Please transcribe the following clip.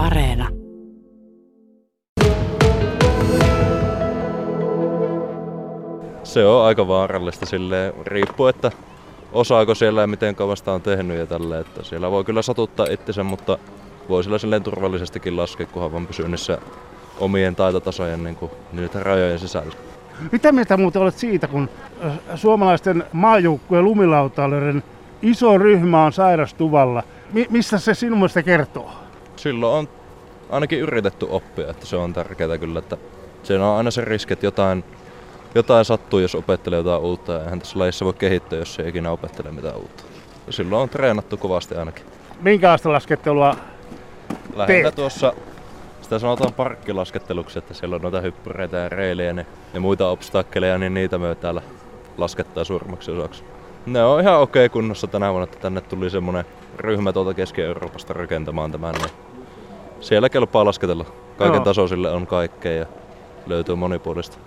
Areena. Se on aika vaarallista sille riippuu, että osaako siellä ja miten kauan sitä on tehnyt ja tälle, että siellä voi kyllä satuttaa itsensä, mutta voi sillä silleen turvallisestikin laskea, kunhan vaan pysyy niissä omien taitotasojen niin kuin, niitä rajojen sisällä. Mitä mieltä muuten olet siitä, kun äh, suomalaisten maajoukkueen lumilautailijoiden iso ryhmä on sairastuvalla? Mi- mistä se sinun mielestä kertoo? Silloin on ainakin yritetty oppia, että se on tärkeää kyllä, että siinä on aina se riski, että jotain, jotain sattuu, jos opettelee jotain uutta, ja eihän tässä lajissa voi kehittyä, jos ei ikinä opettele mitään uutta. Silloin on treenattu kovasti ainakin. Minkälaista laskettelua Lähinnä Teet. tuossa, sitä sanotaan parkkilasketteluksi, että siellä on noita hyppyreitä ja reilejä ja muita obstakkeleja, niin niitä me täällä laskettaa suurimmaksi osaksi. Ne on ihan okei kunnossa tänä vuonna, että tänne tuli semmonen ryhmä tuolta Keski-Euroopasta rakentamaan tämän, niin siellä kelpaa lasketella. Kaiken Joo. tasoisille on kaikkea ja löytyy monipuolista.